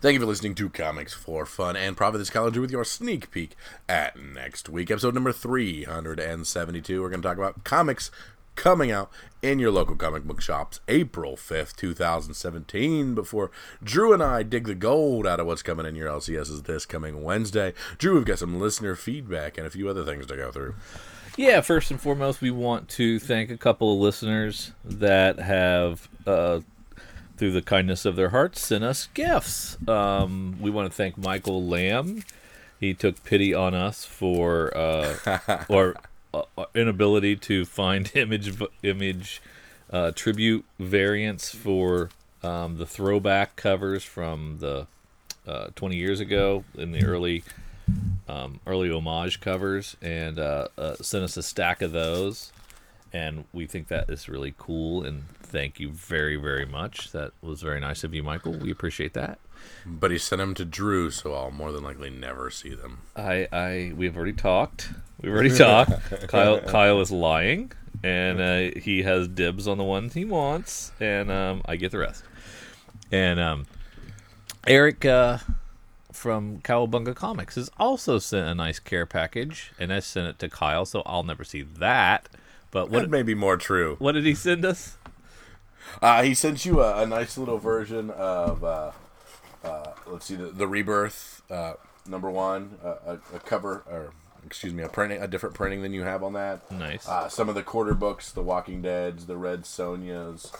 Thank you for listening to Comics for Fun and Profit this calendar with your sneak peek at next week, episode number 372. We're going to talk about comics coming out in your local comic book shops April 5th, 2017. Before Drew and I dig the gold out of what's coming in your LCSs this coming Wednesday, Drew, we've got some listener feedback and a few other things to go through. Yeah, first and foremost, we want to thank a couple of listeners that have, uh, through the kindness of their hearts, sent us gifts. Um, we want to thank Michael Lamb. He took pity on us for uh, or uh, inability to find image image uh, tribute variants for um, the throwback covers from the uh, 20 years ago in the early um, early homage covers and uh, uh, sent us a stack of those. And we think that is really cool. And thank you very, very much. That was very nice of you, Michael. We appreciate that. But he sent them to Drew, so I'll more than likely never see them. I, I, we've already talked. We've already talked. Kyle, Kyle is lying, and uh, he has dibs on the ones he wants, and um, I get the rest. And um, Eric uh, from Cowabunga Comics has also sent a nice care package, and I sent it to Kyle, so I'll never see that. But what That may be more true. what did he send us? Uh, he sent you a, a nice little version of, uh, uh, let's see, the, the Rebirth uh, number one, uh, a, a cover, or excuse me, a printing, a different printing than you have on that. Nice. Uh, some of the quarter books, the Walking Dead's, the Red Sonjas,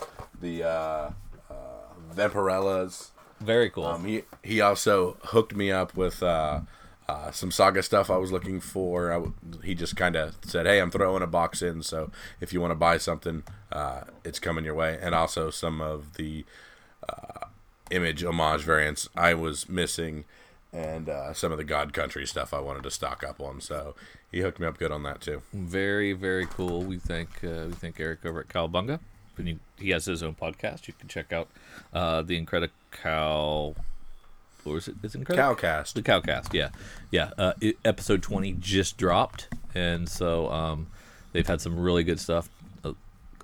the uh, uh, Vampirellas. Very cool. Um, he he also hooked me up with uh, some saga stuff I was looking for. He just kind of said, "Hey, I'm throwing a box in, so if you want to buy something, uh, it's coming your way." And also some of the uh, image homage variants I was missing, and uh, some of the God Country stuff I wanted to stock up on. So he hooked me up good on that too. Very, very cool. We thank uh, we thank Eric over at Cowabunga. And he, has his own podcast. You can check out uh, the Incredicow. Or is it? Is it Incredicow? Cowcast. The Cowcast. Yeah, yeah. Uh, it, episode twenty just dropped, and so um, they've had some really good stuff. Uh,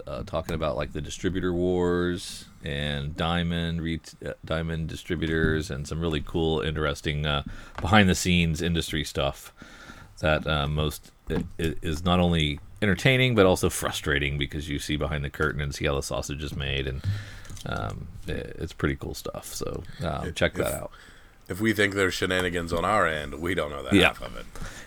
uh, talking about like the distributor wars and diamond re- uh, diamond distributors and some really cool interesting uh, behind the scenes industry stuff that uh, most is not only entertaining but also frustrating because you see behind the curtain and see how the sausage is made and um, i- it's pretty cool stuff so um, check that out If we think there's shenanigans on our end, we don't know that Yeah. half of it.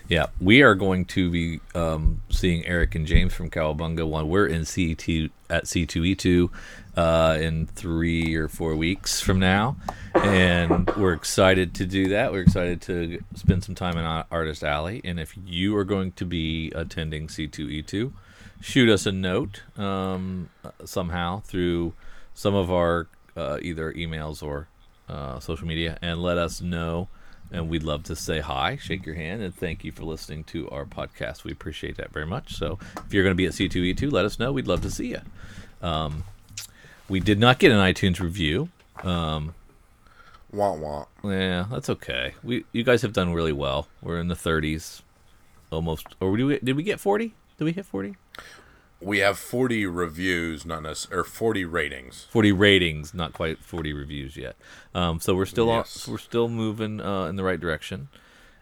yeah we are going to be um, seeing eric and james from cowabunga one we're in c2 at c2e2 uh, in three or four weeks from now and we're excited to do that we're excited to spend some time in artist alley and if you are going to be attending c2e2 shoot us a note um, somehow through some of our uh, either emails or uh, social media and let us know and we'd love to say hi, shake your hand, and thank you for listening to our podcast. We appreciate that very much. So, if you're going to be at C2E2, let us know. We'd love to see you. Um, we did not get an iTunes review. Um, Want want. yeah, that's okay. We you guys have done really well. We're in the 30s, almost. Or did we, did we get 40? Did we hit 40? We have 40 reviews, not necessarily, or 40 ratings. 40 ratings, not quite 40 reviews yet. Um, so we're still Yes. on, we're still moving uh, in the right direction,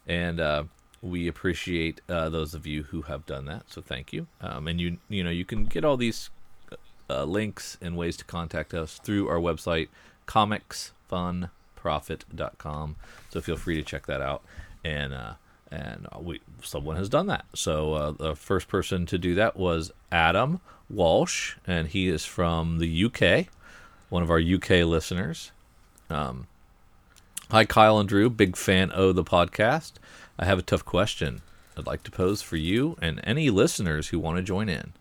and uh, we appreciate uh, those of you who have done that. So thank you. Um, and you you know you can get all these uh, links and ways to contact us through our website comicsfunprofit.com. So feel free to check that out and. Uh, and we someone has done that. So uh, the first person to do that was Adam Walsh, and he is from the UK, one of our UK listeners. Um, hi, Kyle and Drew, big fan of the podcast. I have a tough question I'd like to pose for you and any listeners who want to join in.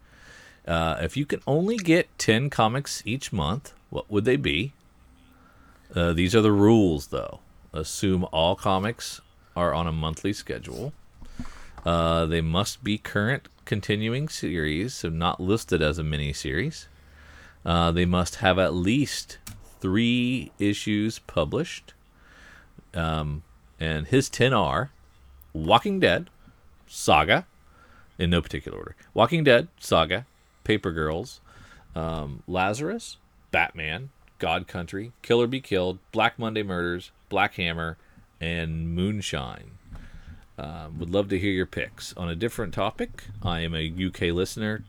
Uh, if you can only get 10 comics each month, what would they be? Uh, these are the rules, though. Assume all comics are on a monthly schedule. Uh, they must be current continuing series, so not listed as a mini series. Uh, they must have at least three issues published. Um, and his 10 are Walking Dead, Saga, in no particular order. Walking Dead, Saga, Paper Girls, um, Lazarus, Batman, God Country, Killer Be Killed, Black Monday Murders, Black Hammer, and Moonshine. Um, would love to hear your picks. On a different topic, I am a UK listener.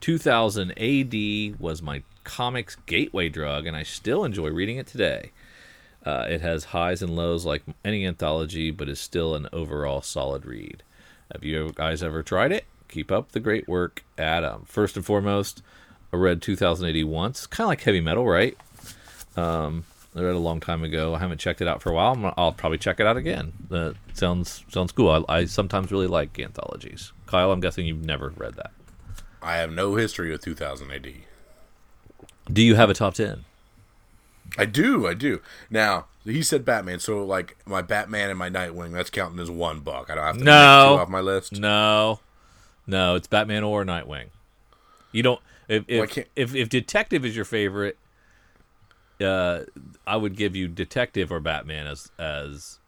2000 AD was my comics gateway drug, and I still enjoy reading it today. Uh, it has highs and lows like any anthology, but is still an overall solid read. Have you guys ever tried it? Keep up the great work, Adam. First and foremost, I read 2000 AD once. Kind of like heavy metal, right? Um, I read a long time ago. I haven't checked it out for a while. I'm, I'll probably check it out again. That sounds sounds cool. I, I sometimes really like anthologies. Kyle, I'm guessing you've never read that. I have no history with 2000 AD. Do you have a top ten? I do, I do. Now he said Batman, so like my Batman and my Nightwing, that's counting as one book. I don't have to No. make two off my list. No, no, it's Batman or Nightwing. You don't. If Well, I if, can't- if if Detective is your favorite, uh, I would give you Detective or Batman as as.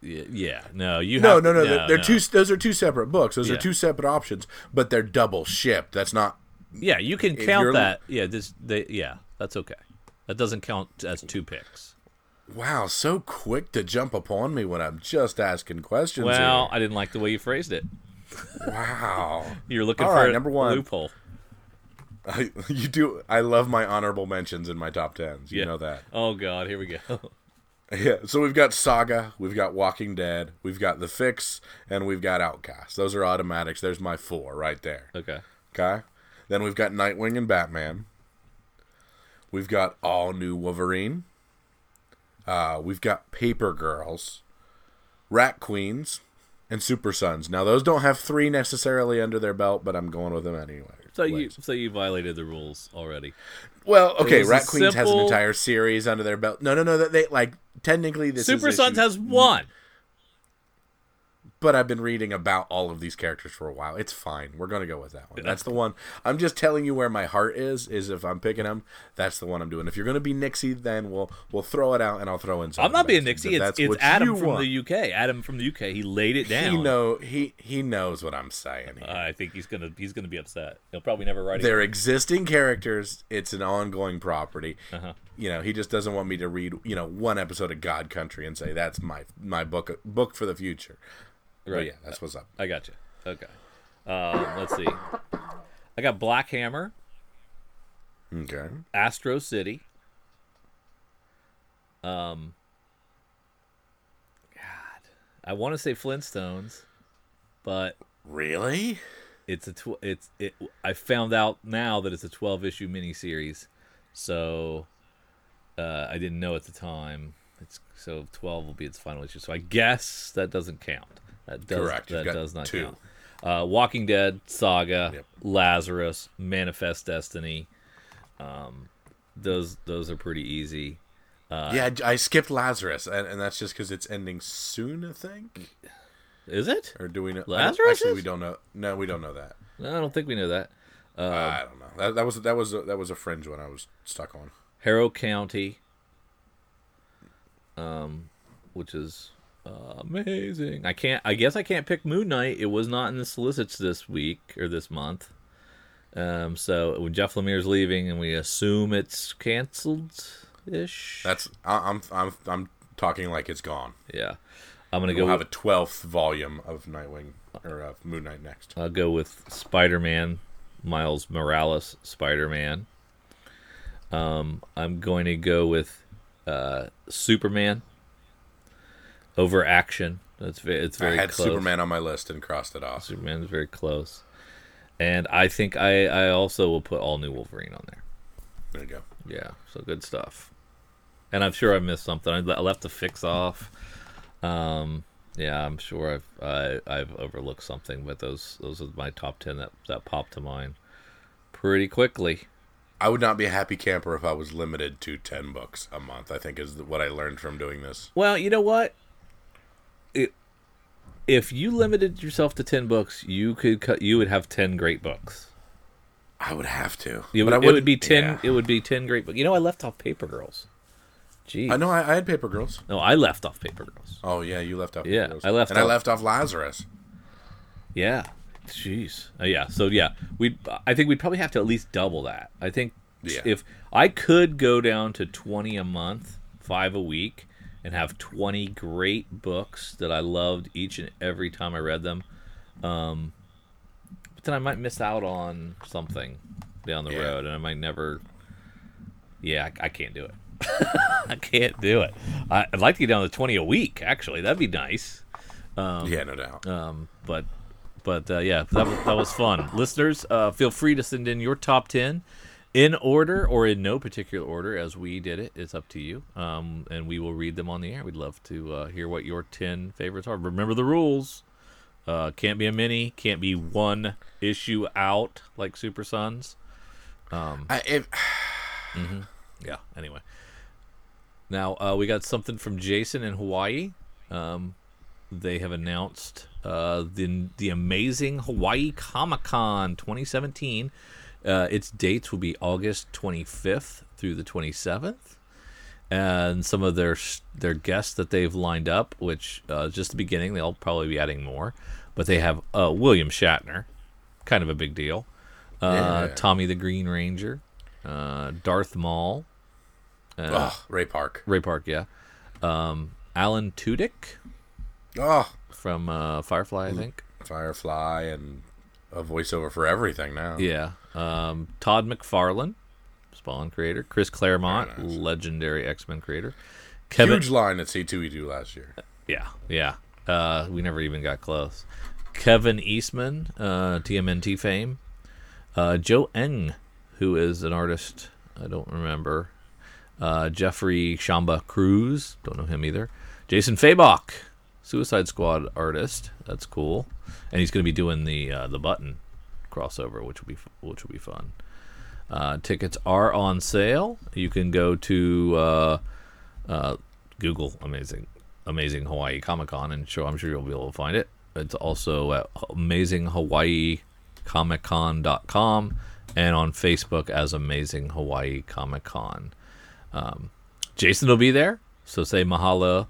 Yeah, no, you. No, have, no, no, they're, they're no. two. Those are two separate books. Those Yeah. are two separate options, but they're double shipped. That's not. Yeah, you can count that. Yeah, this. They, yeah, that's okay. That doesn't count as two picks. Wow, so quick to jump upon me when I'm just asking questions. Well, here. I didn't like the way you phrased it. wow. You're looking All for right, a number one. loophole. I, you do. I love my honorable mentions in my top tens. You Yeah. know that. Oh God, here we go. Yeah. So we've got Saga, we've got Walking Dead, we've got The Fix, and we've got Outcast. Those are automatics. There's my four right there. okay. Okay. Then we've got Nightwing and Batman. We've got all new Wolverine. Uh, we've got Paper Girls, Rat Queens, and Super Sons. Now those don't have three necessarily under their belt, but I'm going with them anyway. So you so you violated the rules already. Well, okay, Rat Queens has an entire series under their belt. No, no, no. That they like technically this Super is Sons issue- has one. But I've been reading about all of these characters for a while. It's fine. We're gonna go with that one. That's the one. I'm just telling you where my heart is. Is if I'm picking them, that's the one I'm doing. If you're gonna be Nixie, then we'll we'll throw it out and I'll throw in. Some I'm not being. Nixie. It's, it's Adam from want. the UK. Adam from the UK. He laid it down. He know he he knows what I'm saying. here. I think he's gonna he's gonna be upset. He'll probably never write it. They're existing characters. It's an ongoing property. Uh-huh. You know, he just doesn't want me to read you know one episode of God Country and say that's my my book book for the future. But Right. yeah, that's what's up. I got you. Okay. Um, let's see. I got Black Hammer, Okay. Astro City. Um. God, I want to say Flintstones, but Really? it's a tw- it's it. I found out now that it's a twelve issue miniseries, so uh, I didn't know at the time. It's so twelve will be its final issue. So I guess that doesn't count. That does Correct. That does not two. count. Uh, Walking Dead, Saga, Yep. Lazarus, Manifest Destiny. Um, those those are pretty easy. Uh, yeah, I I skipped Lazarus, and, and that's just because it's ending soon. I think, Is it? or do we know? Lazarus Actually, is? we don't know. No, we don't know that. No, I don't think we know that. Uh, I don't know. That, that was that was a, that was a fringe one I was stuck on. Harrow County, um, which is amazing. I can't. I guess I can't pick Moon Knight. It was not in the solicits this week or this month. Um, so when Jeff Lemire's leaving, and we assume it's canceled ish. That's I, I'm I'm I'm talking like it's gone. Yeah, I'm gonna We'll go. have With, a twelfth volume of Nightwing or of Moon Knight next. I'll go with Spider Man, Miles Morales Spider Man. Um, I'm going to go with uh, Superman over Action. That's ve- it's very. I had close. Superman on my list and crossed it off. Superman is very close, and I think I I also will put all new Wolverine on there. There you go. Yeah, so good stuff. And I'm sure I missed something. I left the fix off. Um, yeah, I'm sure I've I, I've overlooked something, but those those are my top ten that that popped to mind pretty quickly. I would not be a happy camper if I was limited to ten books a month. I think is what I learned from doing this. Well, you know what? If you limited yourself to ten books, you could cut. You would have ten great books. I would have to. It, but I would, it would be ten. yeah. It would be ten great books. You know, I left off Paper Girls. Gee, I know. I, I had Paper Girls. no, I left off Paper Girls. Oh yeah, you left off. Yeah, Paper Girls. I left and I off- left off Lazarus. Yeah. Jeez. Uh, yeah. So yeah, we. I think we'd probably have to at least double that. I think Yeah. if I could go down to 20 a month, 5 a week and have 20 great books that I loved each and every time I read them. Um, but then I might miss out on something down the Yeah. road and I might never Yeah, I, I can't do it. I can't do it. I, I'd like to get down to 20 a week actually. That'd be nice. yeah, no doubt. Um, but but uh, yeah, that was, that was fun. Listeners, uh, feel free to send in your top ten in order or in no particular order as we did it. It's up to you, um, and we will read them on the air. We'd love to uh, hear what your ten favorites are. Remember the rules. Uh, can't be a mini. Can't be one issue out like Super Sons. I, if, Yeah. Anyway, now uh, we got something from Jason in Hawaii. Um, they have announced uh, the the amazing Hawaii Comic Con 2017. Uh, its dates will be August 25th through the 27th, and some of their their guests that they've lined up, which uh, is just the beginning. They'll probably be adding more, but they have uh, William Shatner, kind of a big deal. Uh, Yeah. Tommy the Green Ranger, uh, Darth Maul, oh, Ray Park. Ray Park, yeah. Um, Alan Tudyk Oh, from uh, Firefly, I think. Firefly and a voiceover for everything now. Yeah. Um, Todd McFarlane, Spawn creator. Chris Claremont, nice. legendary X Men creator. Kevin. Huge line at C2E2 last year. Yeah, yeah. Uh, we never even got close. Kevin Eastman, uh, TMNT fame. Uh, Joe Eng, who is an artist I don't remember. Uh, Jeffrey Chamba Cruz, don't know him either. Jason Fabok, Suicide Squad artist. That's cool, and he's going to be doing the uh, the button crossover, which will be which will be fun. Uh, tickets are on sale. You can go to uh, uh, Google amazing amazing Hawaii Comic Con, and sure I'm sure you'll be able to find it. It's also at amazingHawaiiComicCon.com and on Facebook as Amazing Hawaii Comic Con. Um, Jason will be there, so say mahalo,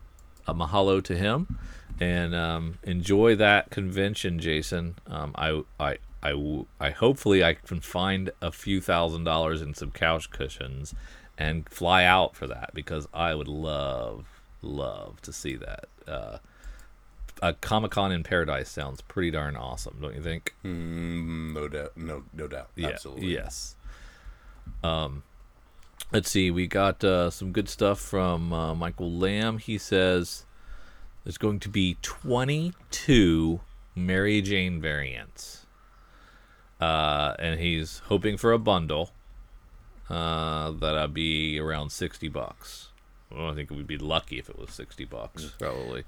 a mahalo to him, and um, enjoy that convention, Jason. Um, I, I, I, w- I hopefully I can find a few thousand dollars in some couch cushions and fly out for that because I would love, love to see that. Uh, a Comic Con in Paradise sounds pretty darn awesome, don't you think? Mm, no doubt. No, no doubt. Absolutely. Yes. Um, let's see. We got uh, some good stuff from uh, Michael Lamb. He says there's going to be 22 Mary Jane variants, uh, and he's hoping for a bundle uh, that'll be around 60 bucks. Well, I think we'd be lucky if it was 60 bucks, probably.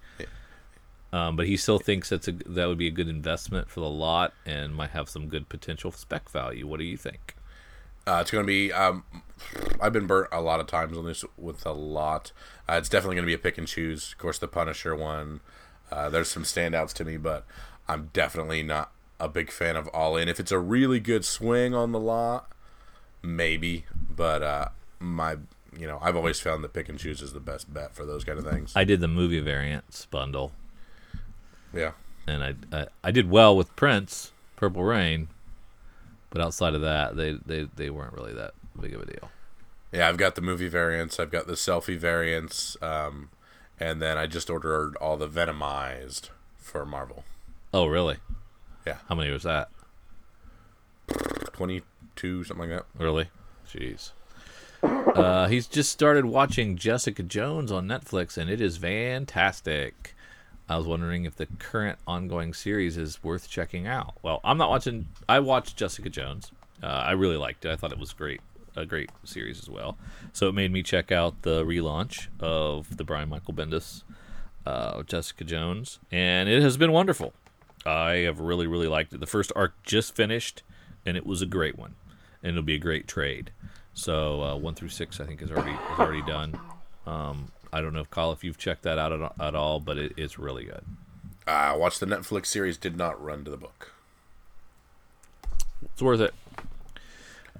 Um, but he still thinks that's a that would be a good investment for the lot and might have some good potential spec value. What do you think? Uh, it's going to be. Um, I've been burnt a lot of times on this with a lot. Uh, it's definitely going to be a pick and choose. Of course, the Punisher one. Uh, there's some standouts to me, but I'm definitely not a big fan of All In. If it's a really good swing on the lot, maybe. But uh, my, you know, I've always found that pick and choose is the best bet for those kind of things. I did the movie variants bundle, yeah. and I I, I did well with Prince, Purple Rain, but outside of that, they, they they weren't really that big of a deal. Yeah, I've got the movie variants. I've got the selfie variants. Um, and then I just ordered all the Venomized for Marvel. Oh, really? Yeah. How many was that? 22, something like that. Really? Jeez. Uh, he's just started watching Jessica Jones on Netflix, and it is fantastic. I was wondering if the current ongoing series is worth checking out. Well, I'm not watching. I watched Jessica Jones. Uh, I really liked it. I thought it was great, a great series as well. So it made me check out the relaunch of the Brian Michael Bendis uh, Jessica Jones, and it has been wonderful. I have really, really liked it. The first arc just finished, and it was a great one, and it'll be a great trade. So uh, one through six, I think, is already is already done. Um, I don't know if Kyle, if you've checked that out at, at all, but it, it's really good. I watched the Netflix series, did not run to the book. It's worth it.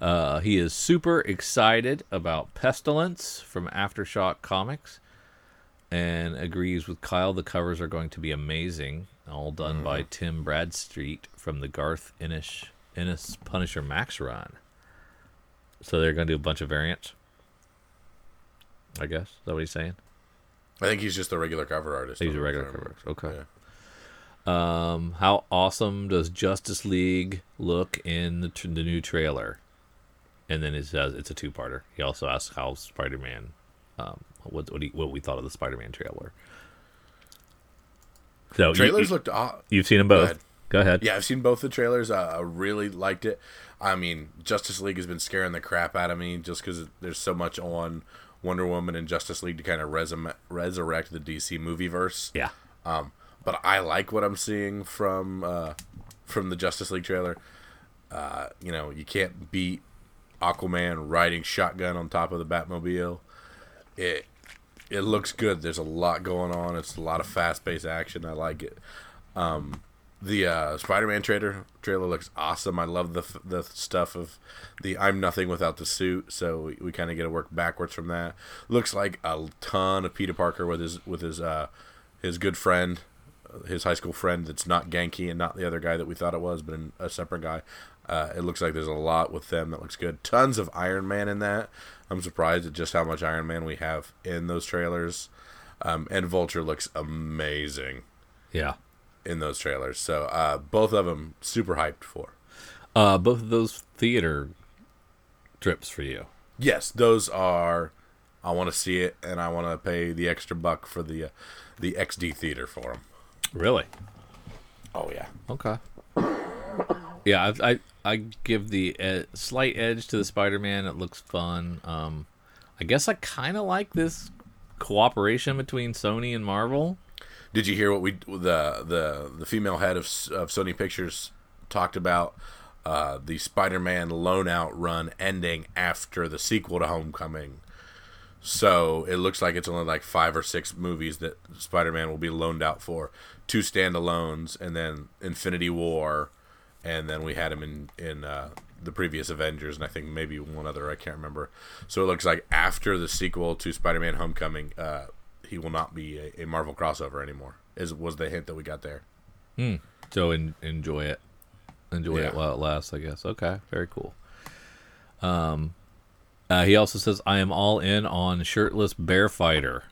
Uh, he is super excited about Pestilence from Aftershock Comics and agrees with Kyle. The covers are going to be amazing, all done by Tim Bradstreet from the Garth Ennis, Ennis Punisher Max run. So they're going to do a bunch of variants. I guess is that what he's saying? I think he's just a regular cover artist. He's a regular cover artist. Okay. Yeah. Um, how awesome does Justice League look in the, tr- the new trailer? And then it says it's a two-parter. He also asks how Spider-Man, um, what what, he, what we thought of the Spider-Man trailer. So trailers you, looked. Uh, you've seen them both. Go ahead. Go ahead. Yeah, I've seen both the trailers. Uh, I really liked it. I mean, Justice League has been scaring the crap out of me just because there's so much on Wonder Woman and Justice League to kind of resum- resurrect the DC movie verse. Yeah. Um, but I like what I'm seeing from uh, from the Justice League trailer. Uh, you know, you can't beat Aquaman riding shotgun on top of the Batmobile. It it looks good. There's a lot going on. It's a lot of fast paced action. I like it. Um, the uh, Spider-Man trailer trailer looks awesome. I love the the stuff of the I'm nothing without the suit. So we, we kind of get to work backwards from that. Looks like a ton of Peter Parker with his with his uh, his good friend, his high school friend that's not Ganke and not the other guy that we thought it was, but a separate guy. Uh, it looks like there's a lot with them that looks good. Tons of Iron Man in that. I'm surprised at just how much Iron Man we have in those trailers. Um, and Vulture looks amazing. Yeah in those trailers. So uh, both of them super hyped for. Uh, both of those theater trips for you. Yes, those are. I want to see it, and I want to pay the extra buck for the uh, the XD theater for them. Really? Oh yeah. Okay. Yeah, I I, I give the uh, slight edge to the Spider-Man. It looks fun. Um, I guess I kind of like this cooperation between Sony and Marvel. Did you hear what we the the the female head of of Sony Pictures talked about uh, the Spider-Man loan out run ending after the sequel to Homecoming? So it looks like it's only like five or six movies that Spider-Man will be loaned out for, two standalones, and then Infinity War, and then we had him in in uh, the previous Avengers, and I think maybe one other I can't remember. So it looks like after the sequel to Spider-Man: Homecoming, uh, he will not be a, a Marvel crossover anymore. Is was the hint that we got there? Hmm. So in, enjoy it, enjoy yeah. it while it lasts. I guess. Okay, very cool. Um, uh, he also says, "I am all in on shirtless bear fighter.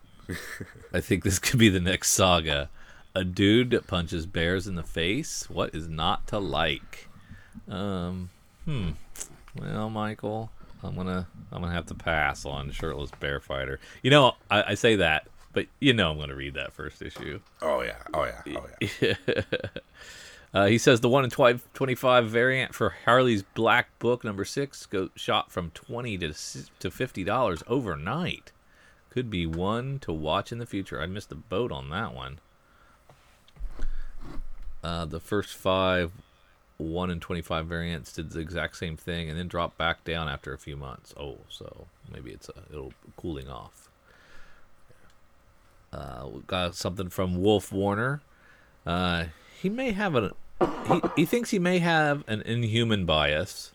I think this could be the next saga. A dude that punches bears in the face. What is not to like? Um, hmm. Well, Michael, I'm gonna I'm gonna have to pass on shirtless bear fighter. You know, I, I say that but you know I'm going to read that first issue. Oh yeah, oh yeah, oh yeah. uh, he says the one in 25 variant for Harley's Black Book number six go shot from twenty to to fifty dollars overnight. Could be one to watch in the future. I missed the boat on that one. Uh, the first five one in 25 variants did the exact same thing and then dropped back down after a few months. Oh, so maybe it's a it'll cooling off. Uh, got something from Wolf Warner. Uh, he may have a he, he thinks he may have an inhuman bias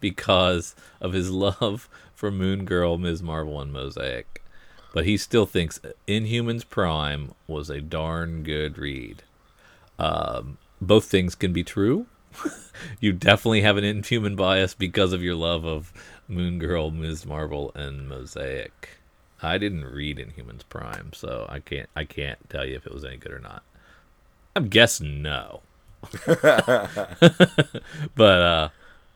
because of his love for Moon Girl, Ms. Marvel, and Mosaic. But he still thinks Inhumans Prime was a darn good read. Um, both things can be true. you definitely have an inhuman bias because of your love of Moon Girl, Ms. Marvel, and Mosaic. I didn't read Inhumans Prime, so I can't I can't tell you if it was any good or not. I'm guessing no. but uh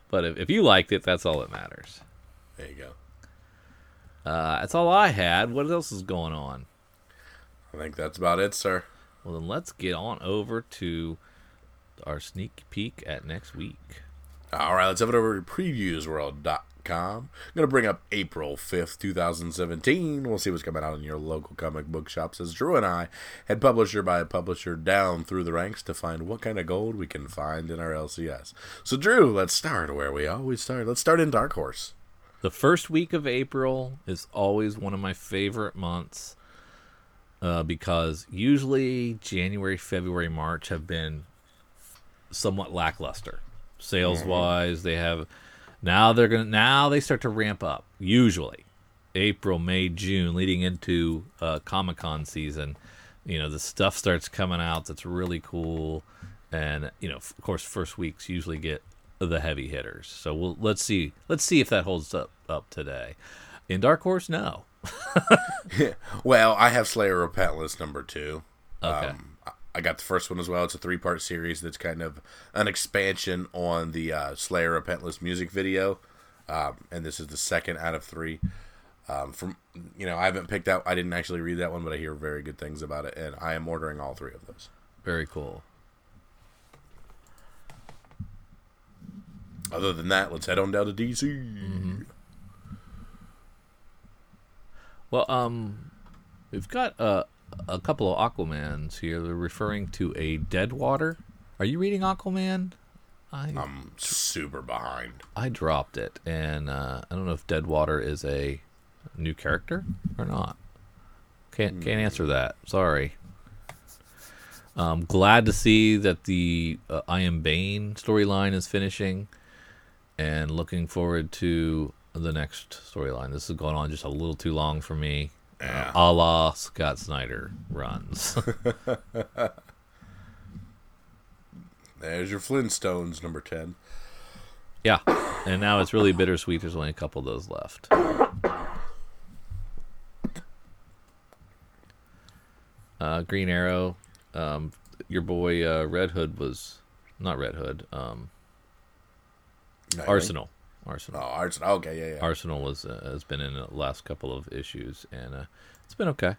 but if, if you liked it, that's all that matters. There you go. Uh, that's all I had. What else is going on? I think that's about it, sir. Well, then let's get on over to our sneak peek at next week. All right, let's have it over to previewsworld.com I'm going to bring up April 5th, 2017. We'll see what's coming out in your local comic book shops as Drew and I head publisher by publisher down through the ranks to find what kind of gold we can find in our LCS. So, Drew, let's start where we always start. Let's start in Dark Horse. The first week of April is always one of my favorite months uh, because usually January, February, March have been somewhat lackluster. Sales wise, they have now they're gonna now they start to ramp up. Usually, April, May, June, leading into uh, Comic Con season. You know the stuff starts coming out that's really cool, and you know of course first weeks usually get the heavy hitters. So we'll let's see let's see if that holds up up today. In Dark Horse, no. Well, I have Slayer Repentless number two. Okay. Um, I- got the first one as well. It's a three part series that's kind of an expansion on the uh, Slayer Repentless music video. Um, and this is the second out of three. Um, from you know, I haven't picked out. I didn't actually read that one, but I hear very good things about it, and I am ordering all three of those. Very cool. Other than that, let's head on down to DC. Well, um, we've got uh, a couple of Aquamans here. They're referring to a Deadwater. Are you reading Aquaman? I I'm super behind. I dropped it, and uh, I don't know if Deadwater is a new character or not. Can't can't answer that. Sorry. Um, glad to see that the uh, I Am Bane storyline is finishing, and looking forward to the next storyline. This is going on just a little too long for me. Yeah. Uh, a la Scott Snyder runs. There's your Flintstones number ten. yeah, and now it's really bittersweet. There's only a couple of those left. Uh, Green Arrow, um, your boy uh, Red Hood was not Red Hood. Um, Nightwing. Arsenal, Oh, Arsenal. Okay, yeah, yeah. Arsenal was uh, has been in the last couple of issues, and uh, it's been okay.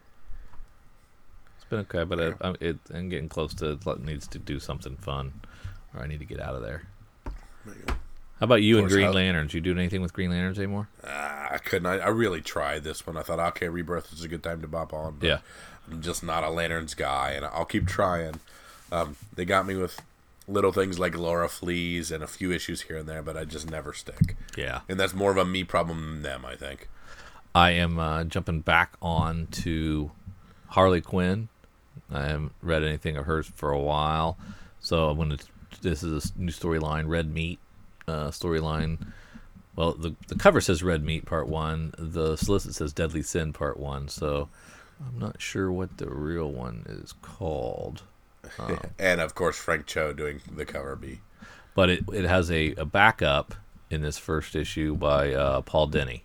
It's been okay, but I, I'm, it, I'm getting close to it needs to do something fun, or I need to get out of there. How about you and Green Lanterns? You doing anything with Green Lanterns anymore? Ah, I couldn't. I, I really tried this one. I thought, okay, Rebirth is a good time to bop on. but Yeah. I'm just not a Lanterns guy, and I'll keep trying. Um, they got me with little things like Larfleeze and a few issues here and there, but I just never stick. Yeah. And that's more of a me problem than them, I think. I am uh, jumping back on to Harley Quinn. I haven't read anything of hers for a while, so I'm to. This is a new storyline, Red Meat uh, storyline. Well, the the cover says Red Meat Part One. The solicit says Deadly Sin Part One. So I'm not sure what the real one is called, And of course, Frank Cho doing the cover B. but it it has a, a backup in this first issue by uh, Paul Dini.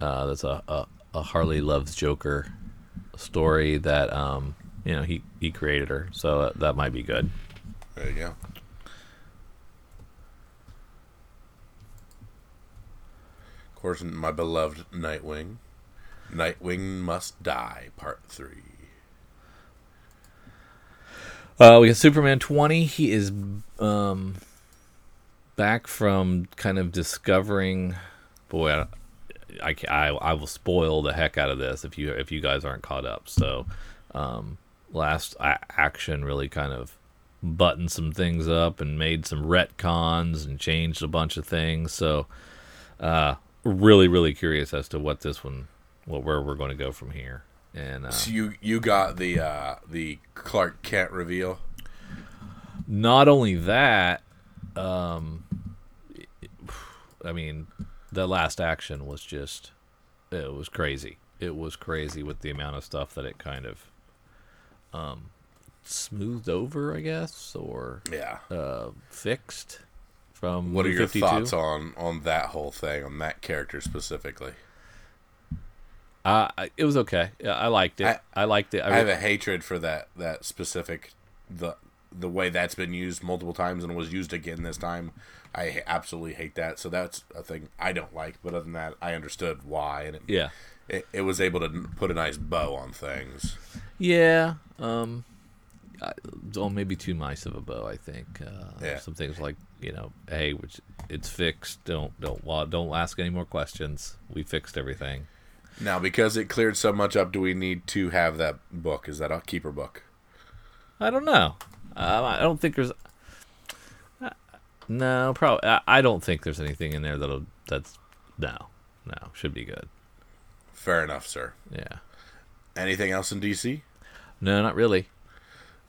Uh, that's a, a a Harley loves Joker story that um you know he he created her, so uh, that might be good. There you go. Of course, my beloved Nightwing. Nightwing Must Die, Part 3. Uh, we got Superman 20. He is um, back from kind of discovering. Boy, I, I, I, will spoil the heck out of this if you if you guys aren't caught up. So, um, last action really kind of buttoned some things up and made some retcons and changed a bunch of things. So, uh, really, really curious as to what this one, what where we're going to go from here. And uh, So you you got the uh, the Clark Kent reveal. not only that um i mean the last action was just it was crazy it was crazy with the amount of stuff that it kind of um smoothed over i guess or Yeah. uh fixed from What are your 52. thoughts on on that whole thing, on that character specifically? Uh it was okay Yeah, i liked it i, I- liked it I have a hatred for that that specific the the way that's been used multiple times and was used again this time. I absolutely hate that. So that's a thing I don't like. But other than that, I understood why, and it, yeah it, it was able to put a nice bow on things. Yeah. Um. I, oh, maybe too nice of a bow. I think. Uh, Yeah. Some things like you know, hey, which it's fixed. Don't don't don't ask any more questions. We fixed everything. Now, because it cleared so much up, do we need to have that book? Is that a keeper book? I don't know. Uh, I don't think there's. Uh, no, probably. I, I don't think there's anything in there that'll. That's no, no. Should be good. Fair enough, sir. Yeah. Anything else in DC? No, not really.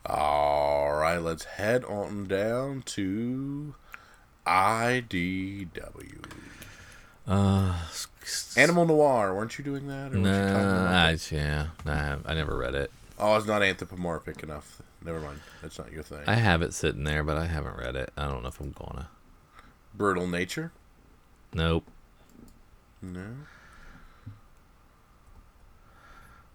All right, let's head on down to IDW. Uh, Animal Noir, weren't you doing that? Or no, you about I, yeah, nah, I never read it. Oh, it's not anthropomorphic enough. Never mind. That's not your thing. I have it sitting there, but I haven't read it. I don't know if I'm gonna. Brutal Nature. Nope. No.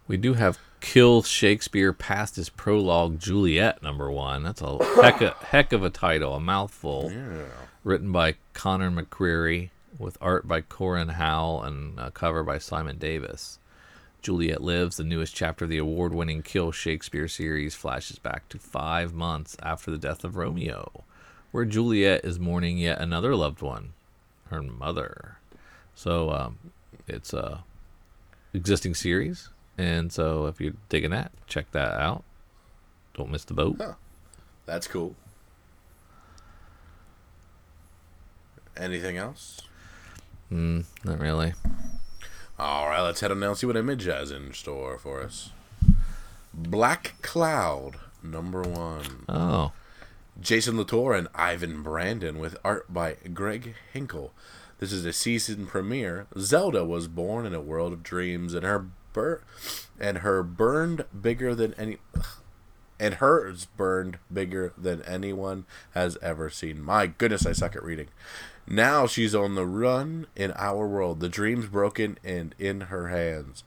We do have Kill Shakespeare past his prologue Juliet number one. That's a heck of, heck of a title, a mouthful. Yeah. Written by Conor McCreery with art by Corin Howell and a cover by Simon Davis. Juliet Lives, the newest chapter of the award winning Kill Shakespeare series, flashes back to five months after the death of Romeo, where Juliet is mourning yet another loved one, her mother. So um, it's a existing series, and so if you're digging that, check that out. Don't miss the boat. Huh. That's cool. Anything else? Mm, not really. All right, let's head on down and see what Image has in store for us. Black Cloud, number one. Oh, Jason Latour and Ivan Brandon with art by Greg Hinkle. This is a season premiere. Zelda was born in a world of dreams, and her bur- and her burned bigger than any, and hers burned bigger than anyone has ever seen. My goodness, I suck at reading. Now she's on the run in our world. The dreams broken and in her hands,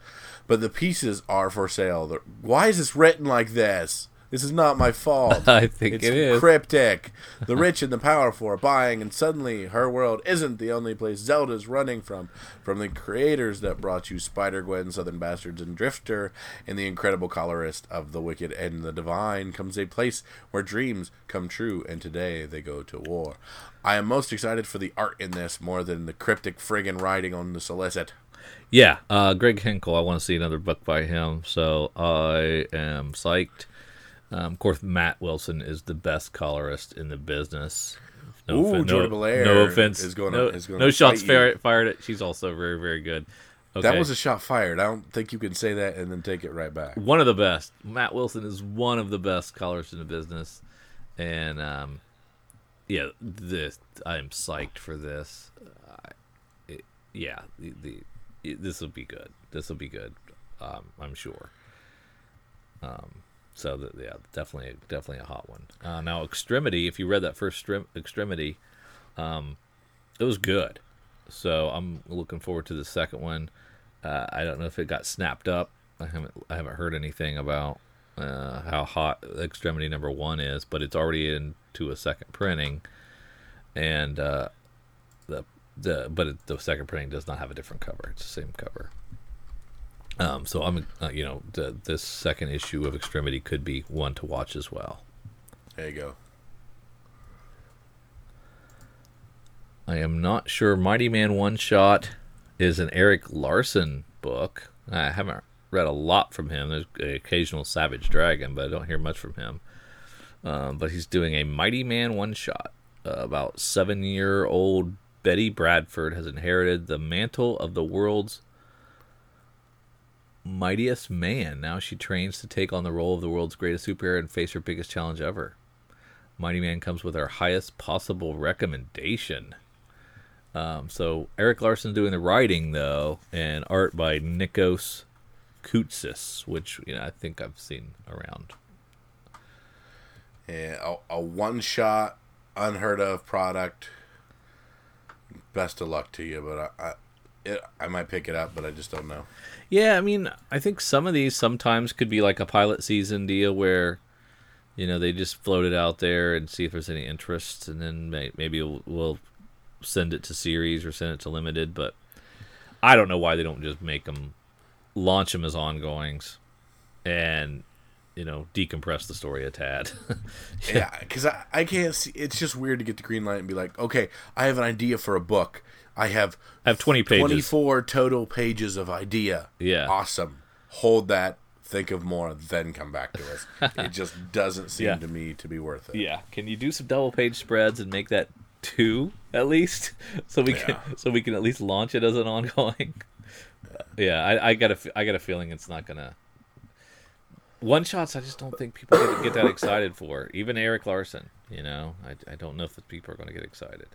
but the pieces are for sale. Why is this written like this? This is not my fault. I think it's it is. cryptic. The rich and the powerful are buying, and suddenly her world isn't the only place Zelda's running from. From the creators that brought you Spider Gwen, Southern Bastards, and Drifter, and the incredible colorist of the wicked and the divine, comes a place where dreams come true, and today they go to war. I am most excited for the art in this more than the cryptic friggin' writing on the solicit. Yeah, uh, Greg Hinkle. I want to see another book by him, so I am psyched. Um, of course, Matt Wilson is the best colorist in the business. Ooh, offen- Jordan Bellaire no offense. is gonna- no, is gonna no shots fired. Fired at. She's also very, very good. Okay. That was a shot fired. I don't think you can say that and then take it right back. one of the best. Matt Wilson is one of the best colorists in the business, and um, yeah, this I'm psyched for this. Uh, it, yeah, the, the it, this will be good. This will be good. Um, I'm sure. Um, so the, yeah, definitely, definitely a hot one. Uh, now, Extremity. If you read that first Extremity, um, it was good. So I'm looking forward to the second one. Uh, I don't know if it got snapped up. I haven't I haven't heard anything about uh, how hot Extremity Number One is, but it's already into a second printing, and uh, the the but it, the second printing does not have a different cover. It's the same cover. Um, so I'm uh, you know this second issue of Extremity could be one to watch as well. There you go. I am not sure. Mighty Man One Shot is an Erik Larsen book. I haven't read a lot from him. There's an occasional Savage Dragon, but I don't hear much from him. Um, but he's doing a Mighty Man One Shot. Uh, about seven year old Betty Bradford has inherited the mantle of the world's mightiest man. Now she trains to take on the role of the world's greatest superhero and face her biggest challenge ever. Mighty Man comes with our highest possible recommendation. Um, so Erik Larsen doing the writing though, and art by Nikos Koutsis, which you know I think I've seen around. Yeah, a, a one shot, unheard of product. Best of luck to you, but I, I, it, I might pick it up, but I just don't know. Yeah, I mean, I think some of these sometimes could be like a pilot season deal where, you know, they just float it out there and see if there's any interest, and then may, maybe we'll, we'll send it to series or send it to limited. But I don't know why they don't just make them, launch them as ongoings, and you know, decompress the story a tad. Yeah, because I, I can't see. It's just weird to get the green light and be like, okay, I have an idea for a book. I have I have 20 pages. 24 total pages of idea. Yeah. Awesome. Hold that. Think of more, then come back to us. it just doesn't seem Yeah. to me to be worth it. Yeah, can you do some double page spreads and make that two at least, so we Yeah. can so we can at least launch it as an ongoing? Yeah, I, I got a I got a feeling it's not gonna. One shots, I just don't think people get, get that excited for. Even Erik Larsen, you know, I, I don't know if the people are going to get excited.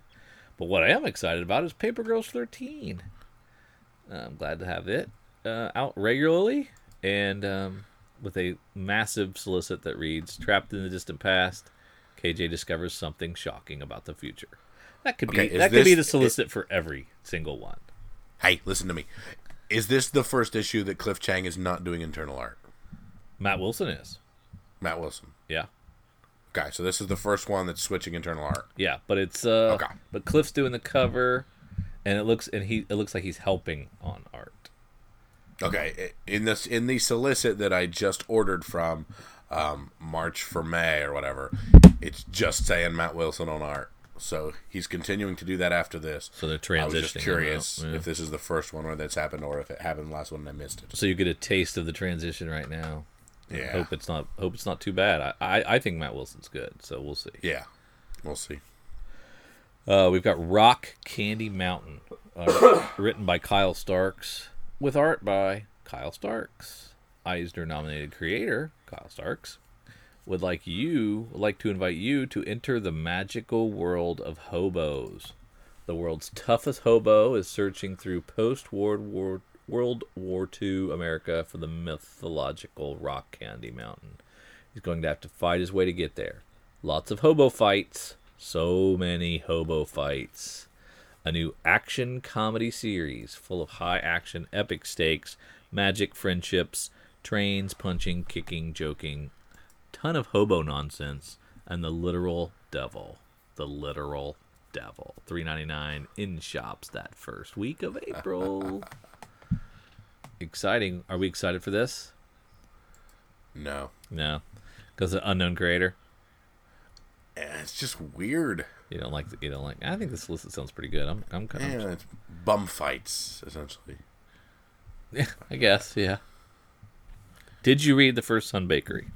But what I am excited about is Paper Girls 13. I'm glad to have it uh, out regularly and um, with a massive solicit that reads Trapped in the distant past, KJ discovers something shocking about the future. That could Okay, be that could be the this- solicit for every single one. Hey, listen to me. Is this the first issue that Cliff Chiang is not doing internal art? Matt Wilson is. Matt Wilson. Yeah. Okay, so this is the first one that's switching internal art. Yeah, but it's uh Okay. but Cliff's doing the cover and it looks and he it looks like he's helping on art. Okay, in this in the solicit that I just ordered from um, March for May or whatever, it's just saying Matt Wilson on art. So he's continuing to do that after this. So they're I was just curious yeah. if this is the first one where that's happened or if it happened last one and I missed it. So you get a taste of the transition right now. Yeah, Hope it's not hope it's not too bad. I, I, I think Matt Wilson's good, so we'll see. yeah, we'll see. Uh, we've got Rock Candy Mountain, uh, written by Kyle Starks, with art by Kyle Starks. Eisner nominated creator Kyle Starks would like you would like to invite you to enter the magical world of hobos. The world's toughest hobo is searching through post-World War World War II America for the mythological Rock Candy Mountain. He's going to have to fight his way to get there. Lots of hobo fights. So many hobo fights. A new action comedy series full of high action, epic stakes, magic friendships, trains, punching, kicking, joking, ton of hobo nonsense, and the literal devil. The literal devil. Three ninety nine in shops that first week of April. Exciting. Are we excited for this? No, No. Because the unknown creator. Eh, it's just weird. You don't like. The, you don't like. I think this list sounds pretty good. I'm. I'm kind of. Yeah, it's bum fights essentially. Yeah, I guess. Yeah. Did you read the first Sun Bakery?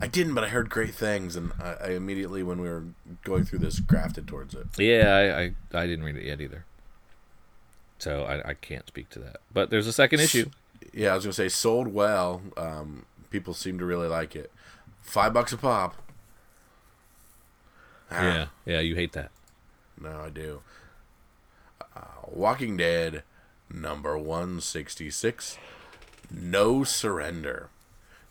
I didn't, but I heard great things, and I, I immediately, when we were going through this, grafted towards it. Yeah, I, I, I didn't read it yet either. So I, I can't speak to that. But there's a second issue. Yeah, I was gonna say sold well. Um, people seem to really like it. Five bucks a pop. Ah, Yeah, yeah, you hate that. No, I do. Uh, Walking Dead, number one sixty six. No surrender.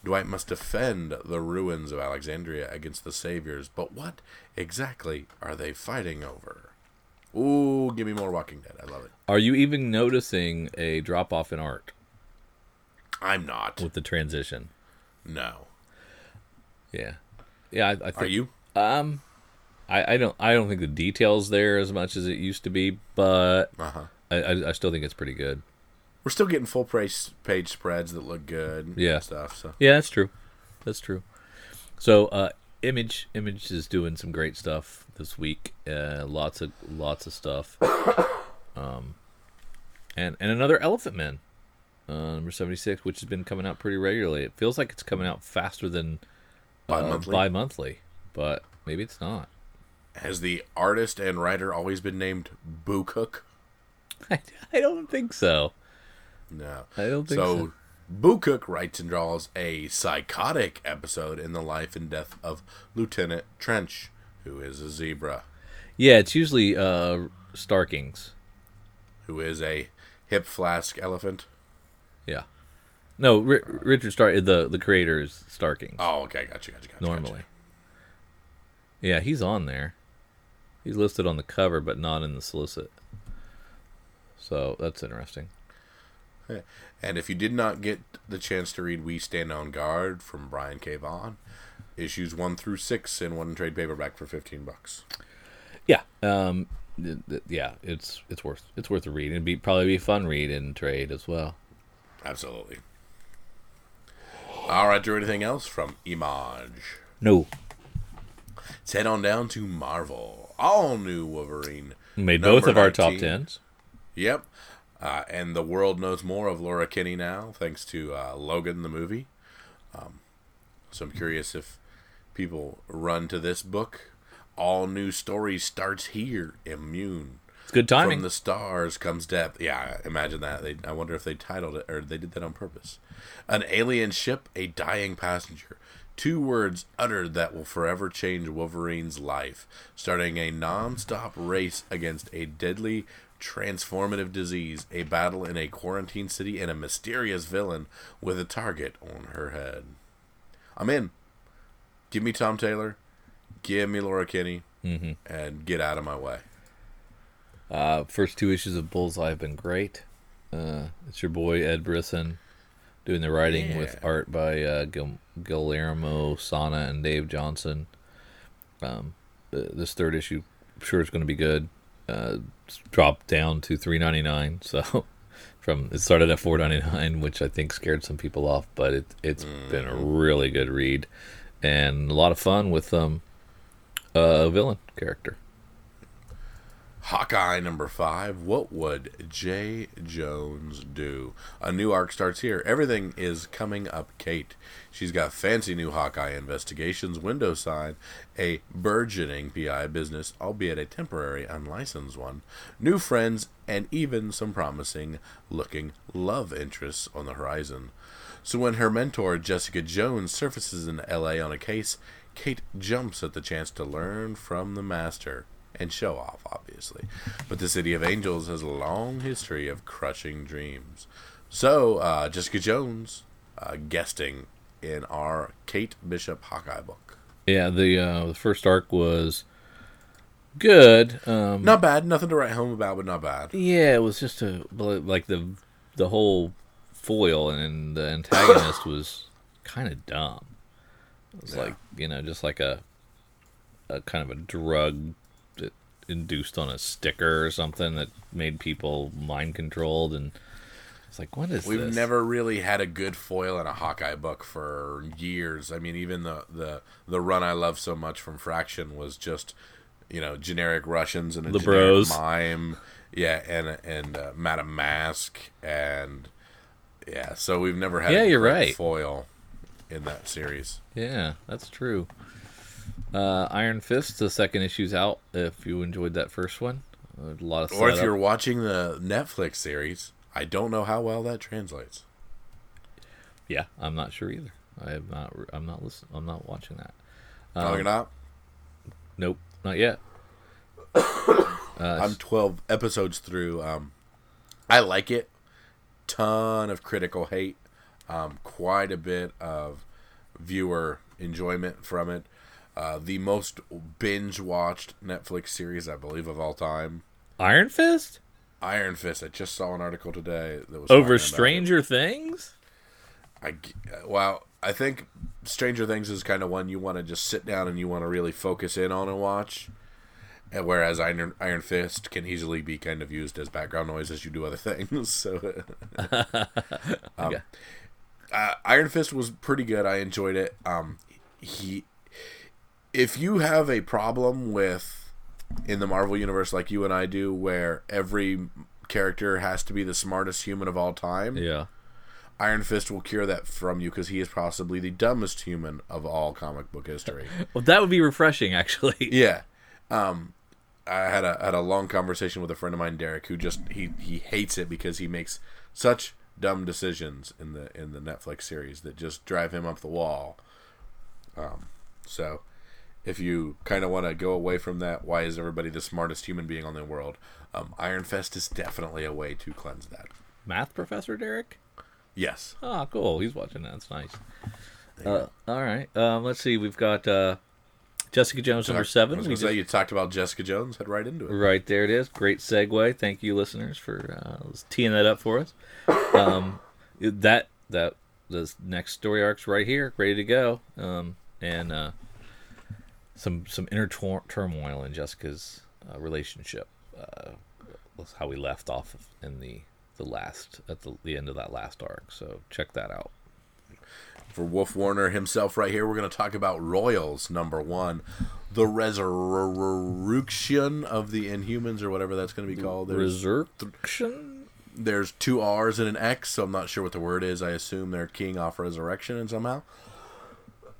Dwight must defend the ruins of Alexandria against the Saviors, but what exactly are they fighting over? Ooh, give me more Walking Dead. I love it. Are you even noticing a drop off in art I'm not. with the transition? No. Yeah, yeah. I, I think, Are you? Um, I, I don't I don't think the details there as much as it used to be, but Uh huh. I, I, still think it's pretty good. We're still getting full price page spreads that look good. and Yeah. Stuff. So Yeah, that's true. That's true. So, uh, Image Image is doing some great stuff this week. Uh, lots of lots of stuff. Um, and and another Elephant Man, uh, number seventy six, which has been coming out pretty regularly. It feels like it's coming out faster than uh, Bi-monthly? bi-monthly, but maybe it's not. has the artist and writer always been named Boo Cook? I, I don't think so. No. I don't think so. so. Cook writes and draws a psychotic episode in the life and death of Lieutenant Trench, who is a zebra, Yeah, it's usually uh, Starkings. who is a hip flask elephant. Yeah. No, Ri Richard Stark, the the creator is Starkings. Oh, okay, gotcha, gotcha, gotcha. normally. Yeah, he's on there. He's listed on the cover, but not in the solicit. So that's interesting. And if you did not get the chance to read We Stand on Guard from Brian K. Vaughan, issues one through six in one trade paperback for fifteen bucks. Yeah, um, th- th- yeah, it's it's worth it's worth a read. It'd be probably be a fun read in trade as well. Absolutely. All right, Drew. Anything else from Image? No, Let's head on down to Marvel. All new Wolverine. made both of our top tens. Yep. Uh, and the world knows more of Laura Kinney now, thanks to uh, Logan the movie. Um, so I'm curious if people run to this book. All new story starts here. Immune. It's good timing. From the stars comes death. Yeah, imagine that. They, I wonder if they titled it or they did that on purpose. An alien ship, a dying passenger. Two words uttered that will forever change Wolverine's life, starting a non-stop race against a deadly transformative disease, a battle in a quarantine city, and a mysterious villain with a target on her head. I'm in. Give me Tom Taylor, give me Laura Kinney, Mm-hmm. and get out of my way. Uh, first two issues of Bullseye have been great. Uh, it's your boy Ed Brisson doing the writing with art by uh, Gil- Guillermo Sanna and Dave Johnson. Um, this third issue, I'm sure is going to be good. Uh, dropped down to three ninety nine, so from it started at four ninety nine, which I think scared some people off, but it it's been a really good read and a lot of fun with um a villain character. Hawkeye number five. What would J. Jones do? A new arc starts here. Everything is coming up Kate. She's got fancy new Hawkeye investigations, window side, a burgeoning PI business, albeit a temporary unlicensed one, new friends, and even some promising looking love interests on the horizon. So when her mentor, Jessica Jones, surfaces in LA on a case, Kate jumps at the chance to learn from the master and show off, obviously. But the City of Angels has a long history of crushing dreams. So, uh, Jessica Jones uh, guesting in our Kate Bishop Hawkeye book. Yeah, the uh, the first arc was good. Um, Not bad, nothing to write home about, but not bad. yeah, it was just a like the the whole foil and the antagonist was kind of dumb. It was Yeah. like you know just like a a kind of a drug induced on a sticker or something that made people mind controlled and it's like what is We've this? never really had a good foil in a Hawkeye book for years. I mean, even the, the, the run I love so much from Fraction was just, you know, generic Russians and a The generic Bros. mime. Yeah, and and uh, Madame Mask and yeah. So we've never had Yeah, a you're right. foil in that series. Yeah, that's true. Uh, Iron Fist, the second issue's out. If you enjoyed that first one, a lot of Or if you're watching the Netflix series, I don't know how well that translates. yeah, I'm not sure either. I have not. I'm not listening. I'm not watching that. No, you're not. Nope, not yet. Uh, I'm 12 episodes through. Um, I like it. Ton of critical hate. Um, quite a bit of viewer enjoyment from it. Uh, the most binge watched Netflix series, I believe, of all time. Iron Fist Iron Fist. I just saw an article today that was over talking about it. Stranger Things. I well, I think Stranger Things is kind of one you want to just sit down and you want to really focus in on and watch. And whereas Iron Iron Fist can easily be kind of used as background noise as you do other things. So, um, Yeah. uh, Iron Fist was pretty good. I enjoyed it. Um, he, if you have a problem with in the Marvel universe like you and I do, where every character has to be the smartest human of all time, Yeah. Iron Fist will cure that from you because he is possibly the dumbest human of all comic book history. Well, that would be refreshing, actually. yeah. Um, I had a had a long conversation with a friend of mine, Derek, who just he he hates it because he makes such dumb decisions in the in the Netflix series that just drive him up the wall. Um, so if you kind of want to go away from that, why is everybody the smartest human being on the world? Um, Iron Fist is definitely a way to cleanse that. Math professor Derek. Yes. Oh, cool. He's watching that. That's nice. Uh, all right. Um, let's see. We've got uh, Jessica Jones number I seven. was going to say you talked about Jessica Jones. Head right into it. Right there it is. Great segue. Thank you, listeners, for uh, teeing that up for us. Um, that that the next story arc's right here, ready to go. Um, and uh, some some inner tor- turmoil in Jessica's uh, relationship. Uh, was how we left off in the the last at the, the end of that last arc. So check that out. for Wolf Warner himself right here. We're going to talk about Royals number one, the resurrection of the Inhumans or whatever that's going to be called. There's, Resurrection. there's two R's and an X, so I'm not sure what the word is. I assume they're keying off resurrection and somehow.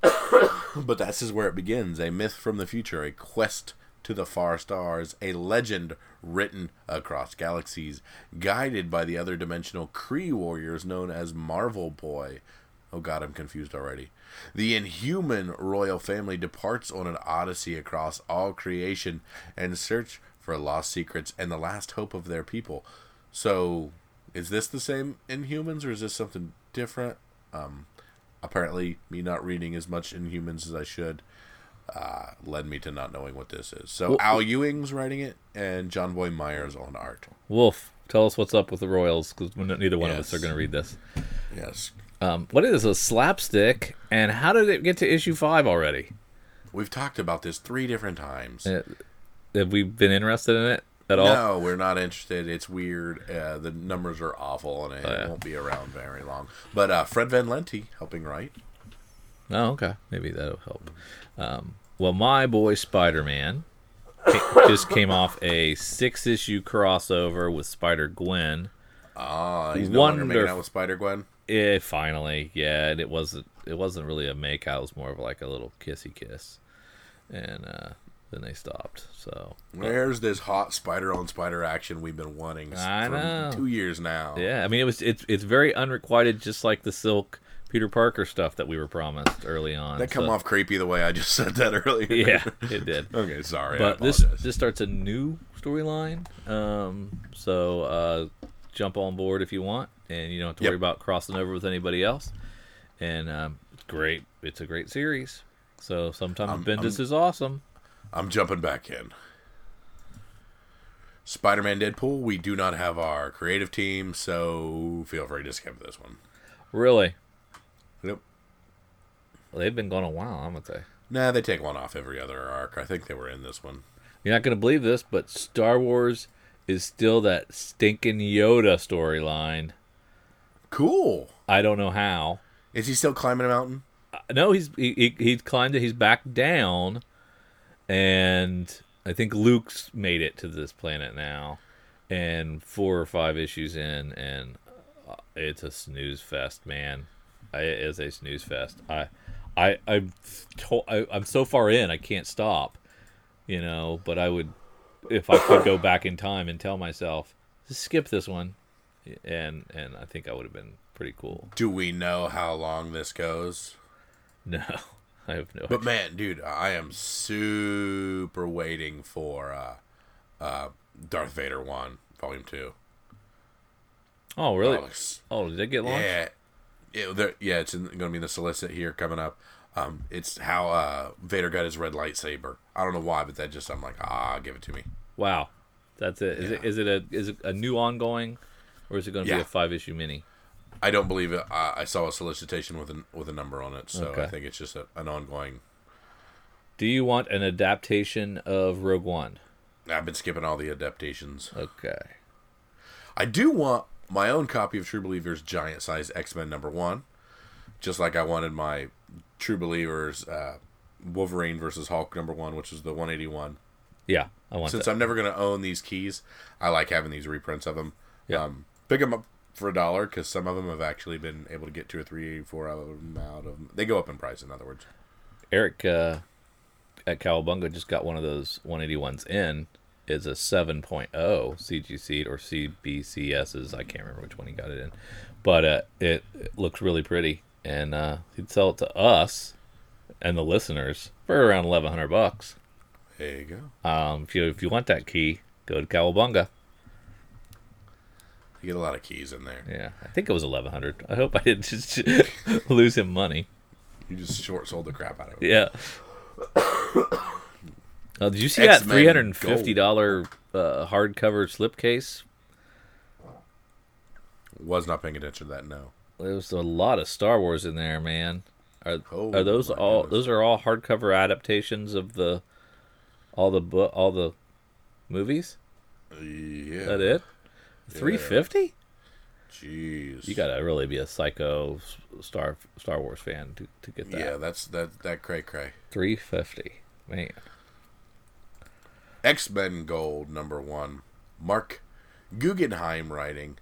But this is where it begins: a myth from the future, a quest to the far stars, a legend written across galaxies, guided by the other dimensional Kree warriors known as Marvel Boy. Oh god, I'm confused already. The inhuman royal family departs on an odyssey across all creation and search for lost secrets and the last hope of their people. So, is this the same Inhumans or is this something different? Um, apparently, me not reading as much Inhumans as I should. uh, led me to not knowing what this is. So Al Ewing's writing it, and Jonboy Meyers on art. Wolf, tell us what's up with the Royals because neither one of us are going to read this. Yes, Um, what is a slapstick, and how did it get to issue five already? we've talked about this three different times. Uh, Have we been interested in it at all? No, we're not interested. It's weird. Uh, the numbers are awful, and it Oh, yeah. won't be around very long. But uh, Fred Van Lente helping write. Oh, okay. Maybe that'll help. Um, well, my boy Spider Man just came off a six issue crossover with Spider Gwen. Ah, he's no longer making out with Spider Gwen. Eh, finally, yeah, and it wasn't it wasn't really a make out. It was more of like a little kissy kiss, and uh, then they stopped. So Where's this hot spider on spider action we've been wanting I for know. two years now? yeah, I mean it was it's it's very unrequited, just like the Silk Peter Parker stuff that we were promised early on. That come so- off creepy the way I just said that earlier. Yeah, it did. okay, sorry. But this this starts a new storyline. Um, so uh, jump on board if you want, and you don't have to Yep. worry about crossing over with anybody else. And um, it's great. It's a great series. So sometimes I'm- Bendis I'm- is awesome. I'm jumping back in. Spider-Man Deadpool, we do not have our creative team, so feel free to skip this one. Really, Nope. well, they've been gone a while. I'm gonna say. Nah, they take one off every other arc. I think they were in this one. You're not gonna believe this, but Star Wars is still that stinking Yoda storyline. Cool. I don't know how. Is he still climbing a mountain? Uh, no, he's he, he he climbed it. He's back down, and I think Luke's made it to this planet now, and four or five issues in, and uh, it's a snooze fest, man. It is a snooze fest. I, I, I'm, to, I, I'm so far in, I can't stop, you know. But I would, if I could go back in time and tell myself, skip this one, and and I think I would have been pretty cool. Do we know how long this goes? No, I have no. But man, dude, I am super waiting for uh, uh, Darth Vader one, Volume Two. Oh, really? Oh, Oh, did they get launched? yeah, yeah, yeah. It's going to be in the solicit here coming up. Um, it's how uh, Vader got his red lightsaber. I don't know why, but that just I'm like, ah, give it to me. Wow, that's it. Is it Yeah. is it a is it a new ongoing, or is it going to be a five issue mini? I don't believe it. I, I saw a solicitation with a with a number on it, so Okay. I think it's just a, an ongoing. Do you want an adaptation of Rogue One? I've been skipping all the adaptations. Okay. I do want my own copy of True Believers Giant Size X Men number one, just like I wanted my True Believers uh, Wolverine versus Hulk number one, which is the 181. Yeah, I want Since that. I'm never going to own these keys, I like having these reprints of them. Yeah. Um, pick them up for a dollar because some of them have actually been able to get two or three, four of them out of them. They go up in price, in other words. Eric uh, at Cowabunga just got one of those 181s in. Is a 7.0 CGC or CBCSs. I can't remember which one he got it in, but uh, it, it looks really pretty, and uh, he'd sell it to us and the listeners for around 1,100 bucks. There you go. Um, if you if you want that key, go to Cowabunga. You get a lot of keys in there. Yeah, I think it was 1,100. I hope I didn't just lose him money. You just short sold the crap out of it. Yeah. Oh, did you see that X-Men three hundred and fifty dollar uh, hardcover slipcase? Was not paying attention to that. No. There was a lot of Star Wars in there, man. Are Oh, are those all? goodness. Those are all hardcover adaptations of the all the bu- all the movies. Yeah. Is that it? Three fifty? Jeez. You gotta really be a psycho Star Star Wars fan to, to get that. Yeah, that's that that cray cray. Three fifty, man. X Men Gold number one. Marc Guggenheim writing.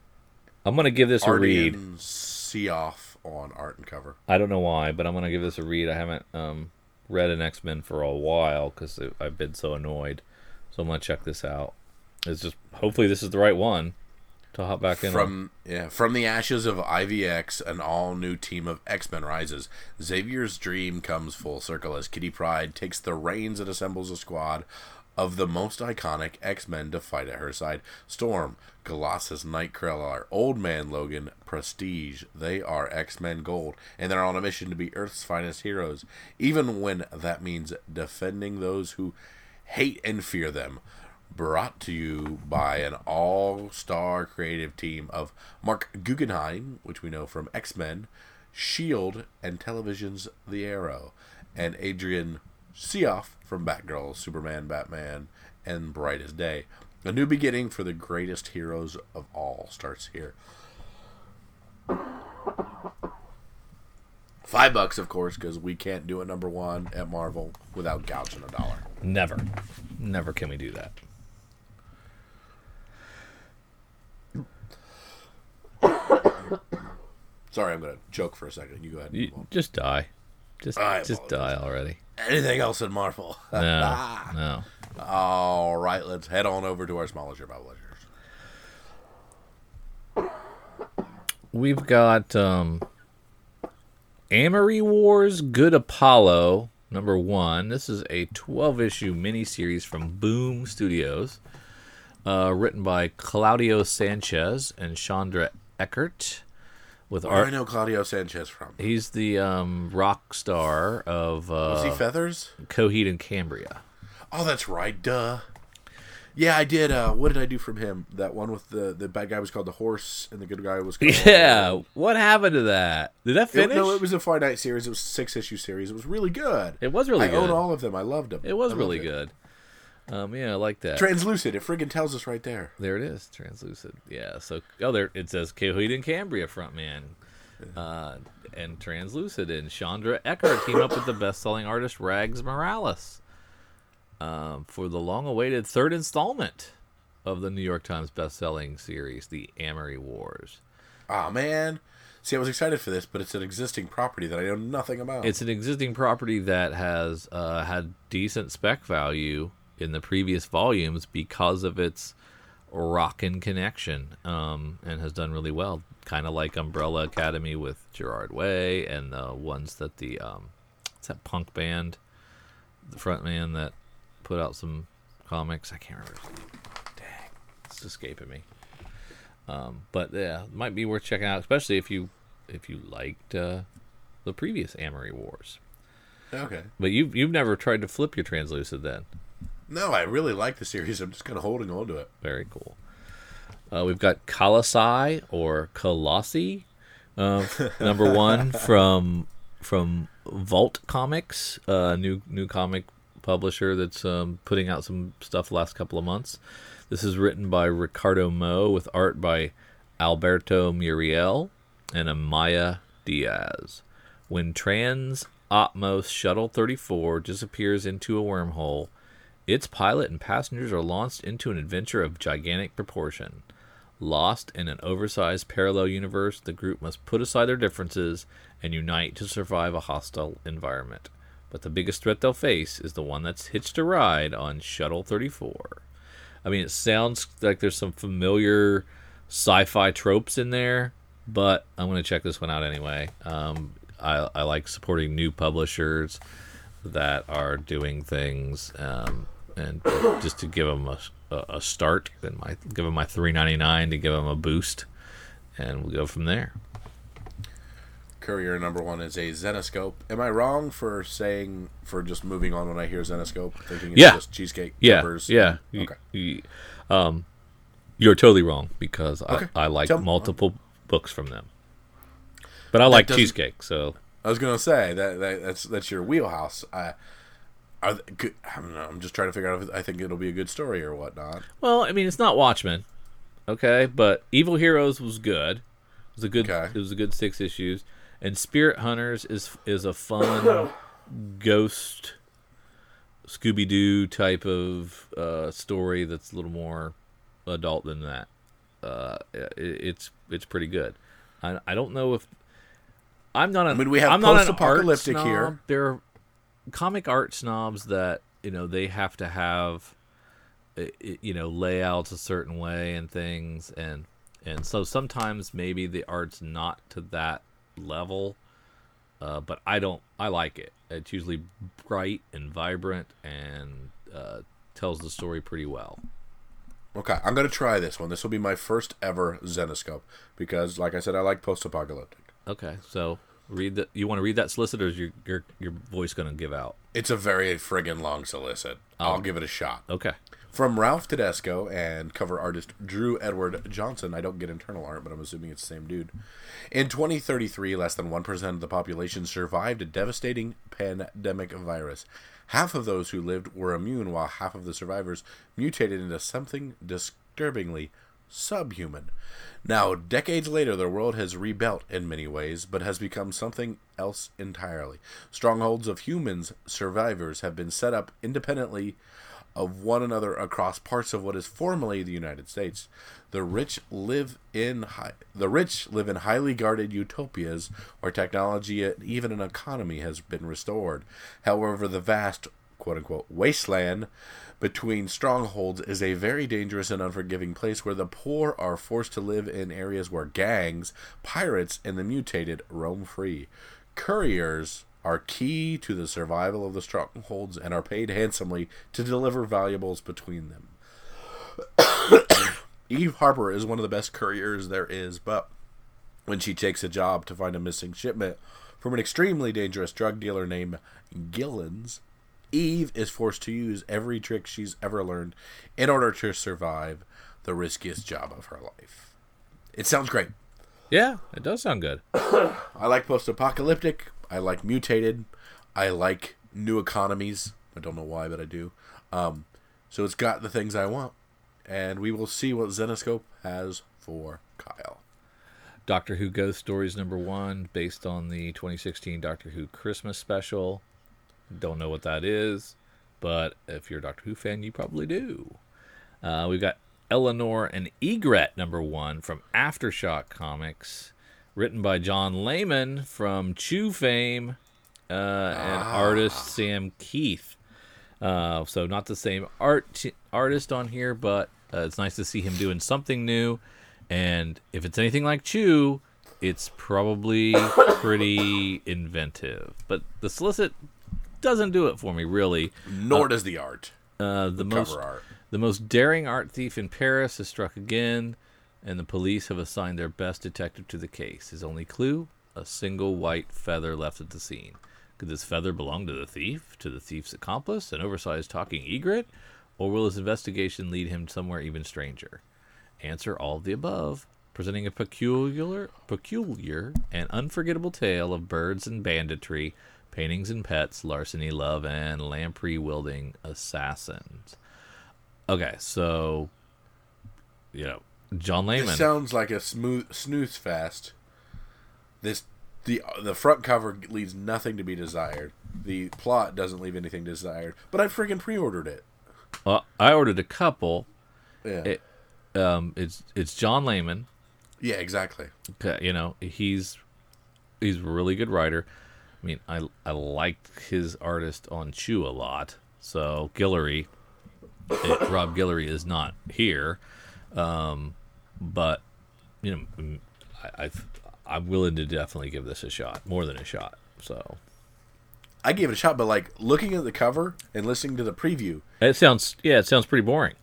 I'm gonna give this a read. Ardian Syaf on art and cover. I don't know why, but I'm gonna give this a read. I haven't um, read an X Men for a while because I've been so annoyed. So I'm gonna check this out. It's just hopefully this is the right one to hop back in. on. From yeah, from the ashes of IVX, an all new team of X Men rises. Xavier's dream comes full circle as Kitty Pryde takes the reins and assembles a squad of the most iconic X Men to fight at her side. Storm, Colossus, Nightcrawler, Old Man Logan, Prestige. They are X Men Gold, and they're on a mission to be Earth's finest heroes, even when that means defending those who hate and fear them. Brought to you by an all star creative team of Marc Guggenheim, which we know from X Men, S.H.I.E.L.D., and television's The Arrow, and Adrian Syaf from Batgirl, Superman, Batman, and Bright as Day. A new beginning for the greatest heroes of all starts here. Five bucks, of course, because we can't do a number one at Marvel without gouging a dollar. Never, never can we do that. Sorry, I'm gonna choke for a second. You go ahead. and You, just die, just I just die already. Anything else in Marvel? No, no. All right, let's head on over to our smaller publishers. We've got um, Amory Wars Good Apollo, number one. This is a 12 issue miniseries from Boom Studios, uh, written by Claudio Sanchez and Chondra Echert. With Where do I know Claudio Sanchez from? he's the um, rock star of Was he uh, Feathers? Coheed and Cambria. Oh, that's right. Duh. Yeah, I did. Uh, what did I do from him? That one with the the bad guy was called the horse, and the good guy was called Yeah, what happened to that? Did that It, finish? no, it was a finite series. It was a six issue series. It was really good. It was really good. I good. own all of them. I loved them. It was really it. Um, yeah, I like that. Translucid. It friggin' tells us right there. There it is, translucid. Yeah. So oh, there it says Coheed and Cambria frontman, uh, and translucid and Chondra Echert team up with the best-selling artist Rags Morales, um, for the long-awaited third installment of the New York Times best-selling series, The Amory Wars. Ah man. See, I was excited for this, but it's an existing property that I know nothing about. It's an existing property that has uh, had decent spec value in the previous volumes because of its rockin' connection, um, and has done really well. Kind of like Umbrella Academy with Gerard Way, and the ones that the um, what's that punk band, the front man that put out some comics. I can't remember. Dang, it's escaping me. Um, but yeah, it might be worth checking out, especially if you if you liked uh, the previous Amory Wars. okay. But you've you've never tried to flip your translucid then. No, I really like the series. I'm just kind of holding on to it. Very cool. Uh, we've got Colossi or Colossi, uh, number one from from Vault Comics, uh, new new comic publisher that's um, putting out some stuff last couple of months. This is written by Ricardo Mo with art by Alberto Muriel and Amaya Diaz. When Trans Atmos Shuttle 34 disappears into a wormhole, its pilot and passengers are launched into an adventure of gigantic proportion. Lost in an oversized parallel universe, the group must put aside their differences and unite to survive a hostile environment. But the biggest threat they'll face is the one that's hitched a ride on Shuttle 34. I mean, it sounds like there's some familiar sci fi tropes in there, but I'm going to check this one out anyway. Um, I, I like supporting new publishers that are doing things, um, and just to give them a, a, start, and my give them my 3.99 to give them a boost, and we'll go from there. Courier number one is a Zenescope. Am I wrong for saying for just moving on when I hear Zenescope, thinking it's Yeah. just cheesecake Yeah, peppers? yeah. You- Okay. you- um, you're totally wrong because Okay. I, I like Tell- multiple books from them, but I like cheesecake. So I was gonna say that, that that's that's your wheelhouse. I, are they, good, I don't know. I'm just trying to figure out if I think it'll be a good story or whatnot. Well, I mean, it's not Watchmen, okay, but Evil Heroes was good. It was a good. Okay. It was a good six issues, and Spirit Hunters is is a fun ghost Scooby Doo type of uh, story that's a little more adult than that. Uh, it, it's it's pretty good. I I don't know if I'm not. A, I mean, we have I'm not an art post-apocalyptic here. There are comic art snobs that you know they have to have you know layouts a certain way and things and and so sometimes maybe the art's not to that level uh, but i don't i like it it's usually bright and vibrant and uh, tells the story pretty well. Okay, I'm gonna try this one. This will be my first ever Zenescope because, like I said, I like post-apocalyptic. Okay, so read the. You want to read that solicit, or is your your your voice going to give out? It's a very friggin' long solicit. I'll oh. give it a shot. Okay. From Ralph Tedesco and cover artist Drew Edward Johnson. I don't get internal art, but I'm assuming it's the same dude. In 2033, less than 1% of the population survived a devastating pandemic virus. Half of those who lived were immune, while half of the survivors mutated into something disturbingly subhuman. Now, decades later, the world has rebuilt in many ways, but has become something else entirely. Strongholds of humans, survivors, have been set up independently of one another across parts of what is formerly the United States. The rich live in high, the rich live in highly guarded utopias where technology and even an economy has been restored. However, the vast quote unquote wasteland between strongholds is a very dangerous and unforgiving place where the poor are forced to live in areas where gangs, pirates, and the mutated roam free. Couriers are key to the survival of the strongholds and are paid handsomely to deliver valuables between them. Eve Harper is one of the best couriers there is, but when she takes a job to find a missing shipment from an extremely dangerous drug dealer named Gillens, Eve is forced to use every trick she's ever learned in order to survive the riskiest job of her life. It sounds great. Yeah, it does sound good. I like post apocalyptic. I like mutated. I like new economies. I don't know why, but I do. Um, so it's got the things I want. And we will see what Zenescope has for Kyle. Doctor Who Ghost Stories number one, based on the 2016 Doctor Who Christmas special. Don't know what that is, but if you're a Doctor Who fan, you probably do. Uh, we've got Eleanor and Egret number one from Aftershock Comics, written by John Layman from Chew fame uh, and artist Sam Kieth. Uh, so not the same art artist on here, but uh, it's nice to see him doing something new. And if it's anything like Chew, it's probably pretty inventive. But the solicit doesn't do it for me really. Nor does the art. Uh, the most Cover art. the most daring art thief in Paris is struck again, and the police have assigned their best detective to the case. His only clue: a single white feather left at the scene. Could this feather belong to the thief, to the thief's accomplice, an oversized talking egret, or will his investigation lead him somewhere even stranger? Answer all of the above, presenting a peculiar, peculiar and unforgettable tale of birds and banditry, paintings and pets, larceny, love, and lamprey wielding assassins. Okay, so you know, John Layman. This sounds like a smooth snooze fest. This the the front cover leaves nothing to be desired. The plot doesn't leave anything desired. But I freaking pre-ordered it. well, I ordered a couple. Yeah. It, um, it's it's John Layman. yeah, exactly. Okay, You know, he's he's a really good writer. I mean, I I liked his artist on Chew a lot. So Guillory, it, Rob Guillory is not here, um, but you know, I, I I'm willing to definitely give this a shot, more than a shot. So I gave it a shot, but like looking at the cover and listening to the preview. it sounds yeah, it sounds pretty boring.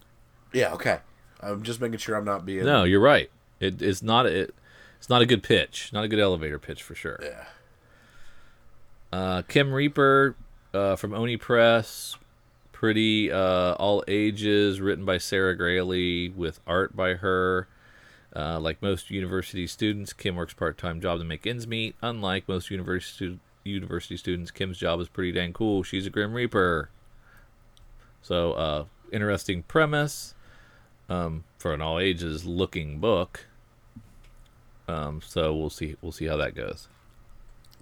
Yeah, okay. I'm just making sure I'm not being No, you're right. It, it's not it, it's not a good pitch, not a good elevator pitch for sure. Yeah. Uh, Kim Reaper uh, from Oni Press, pretty uh, all ages, written by Sarah Graley with art by her. Uh, like most university students, Kim works part time job to make ends meet. Unlike most university university students, Kim's job is pretty dang cool. She's a Grim Reaper. So, uh, interesting premise um, for an all ages looking book. Um, so we'll see we'll see how that goes.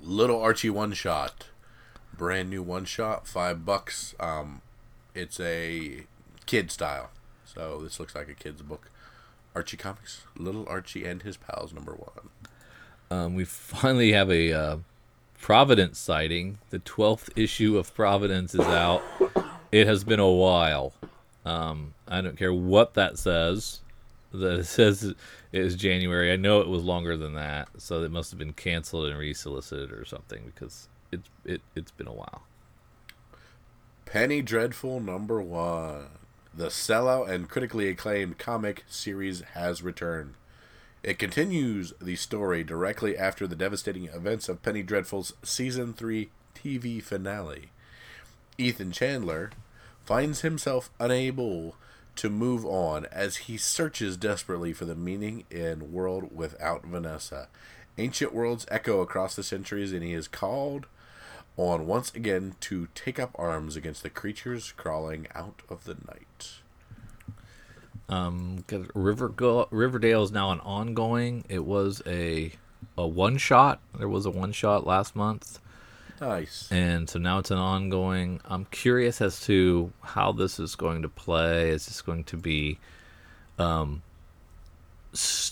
Little Archie one shot. Brand new one shot, five bucks. Um it's a kid style. So this looks like a kid's book. Archie Comics, Little Archie and His Pals, number one. Um, we finally have a uh, Providence sighting. The 12th issue of Providence is out. It has been a while. Um, I don't care what that says. That says it is January. I know it was longer than that, so it must have been canceled and resolicited or something because it's it it's been a while. Penny Dreadful, number one. the sellout and critically acclaimed comic series has returned. It continues the story directly after the devastating events of Penny Dreadful's season 3 TV finale. Ethan Chandler finds himself unable to move on as he searches desperately for the meaning in World Without Vanessa. Ancient worlds echo across the centuries, and he is called on once again to take up arms against the creatures crawling out of the night. Um, River Go- Riverdale is now an ongoing. It was a a one shot. There was a one shot last month. Nice. And so now it's an ongoing. I'm curious as to how this is going to play. Is this going to be um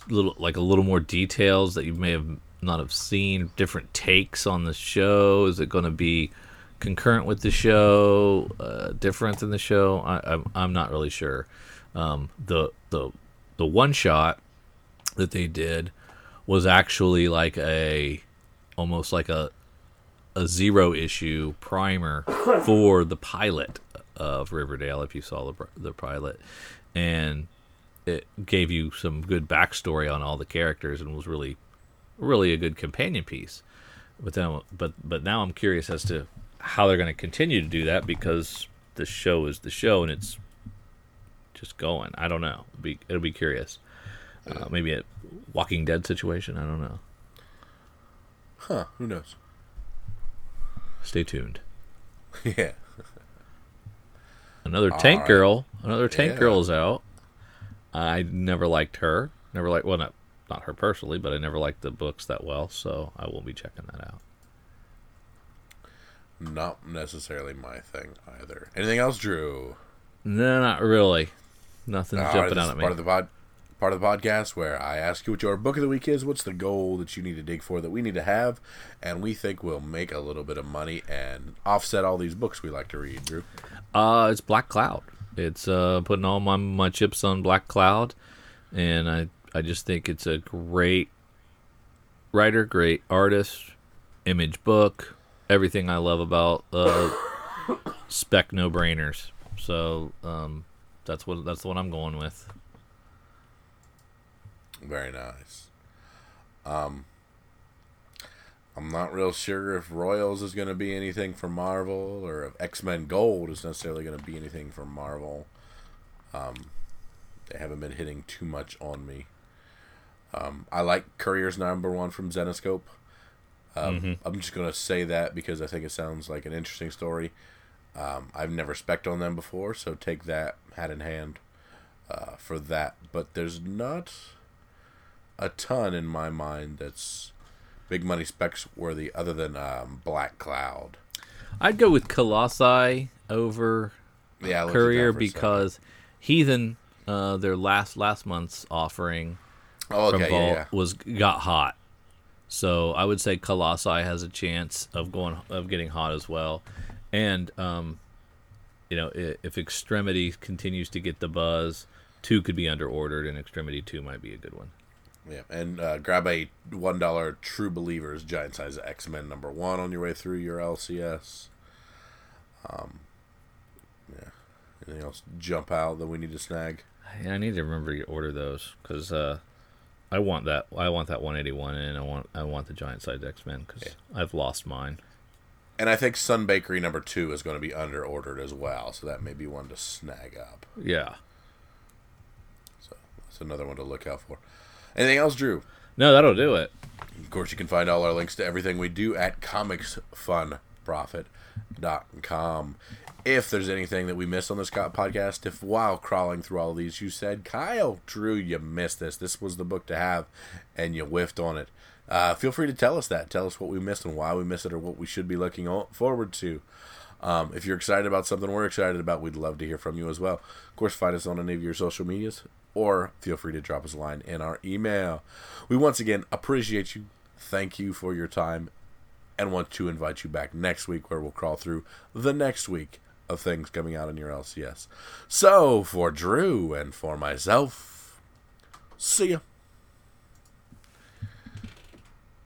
little like a little more details that you may have not have seen, different takes on the show? Is it going to be concurrent with the show, uh, different than the show? I, I'm I'm not really sure. Um, the the the one shot that they did was actually like a almost like a a zero issue primer for the pilot of Riverdale. If you saw the the pilot, and it gave you some good backstory on all the characters and was really really a good companion piece. But then, but but now I'm curious as to how they're going to continue to do that because the show is the show and it's just going. I don't know. It'll be, it'll be curious. Uh, maybe a Walking Dead situation. I don't know. Huh? Who knows? Stay tuned. yeah. Another Tank right. Girl. Another Tank Yeah. Girl is out. I never liked her. Never liked well, not not her personally, but I never liked the books that well. So I will be checking that out. Not necessarily my thing either. Anything else, Drew? No, not really. Nothing's All right, jumping out at me. Part of the pod, part of the podcast where I ask you what your book of the week is. What's the goal that you need to dig for that we need to have, and we think we'll make a little bit of money and offset all these books we like to read. Drew. Uh, it's Black Cloud. It's uh putting all my my chips on Black Cloud, and I I just think it's a great writer, great artist, image book, everything I love about uh spec no brainers. So um, that's what that's the one I'm going with. Very nice. Um, I'm not real sure if Royals is going to be anything for Marvel or if X Men Gold is necessarily going to be anything for Marvel. Um, they haven't been hitting too much on me. Um, I like Courier's number one from Zenescope. Um, I'm just going to say that because I think it sounds like an interesting story. Um, I've never spec on them before, so take that hat in hand uh, for that. But there's not a ton in my mind that's big money specs worthy other than um, Black Cloud. I'd go with Colossi over Yeah, I looked at that Courier because Heathen, uh, their last last month's offering oh, from okay, Vault yeah, yeah. was got hot. So I would say Colossi has a chance of going of getting hot as well, and um, you know if Extremity continues to get the buzz, two could be under ordered, and Extremity two might be a good one. Yeah, and uh, grab a one dollar True Believers giant size X Men number one on your way through your LCS. Um, yeah. Anything else jump out that we need to snag? Yeah, I need to remember to order those because uh, I want that. I want that 181, and I want I want the giant size X Men because I've lost mine. And I think Sun Bakery number two is going to be under ordered as well, so that may be one to snag up. Yeah. So that's another one to look out for. Anything else, Drew? No, that'll do it. Of course, you can find all our links to everything we do at comicsfunprofit.com. If there's anything that we missed on this podcast, if while crawling through all these you said, Kyle, Drew, you missed this. This was the book to have, and you whiffed on it. Uh, feel free to tell us that. Tell us what we missed and why we missed it, or what we should be looking forward to. Um, if you're excited about something we're excited about, we'd love to hear from you as well. Of course, find us on any of your social medias, or feel free to drop us a line in our email. We once again appreciate you. Thank you for your time, and want to invite you back next week where we'll crawl through the next week of things coming out in your LCS. So, for Drew and for myself, see ya.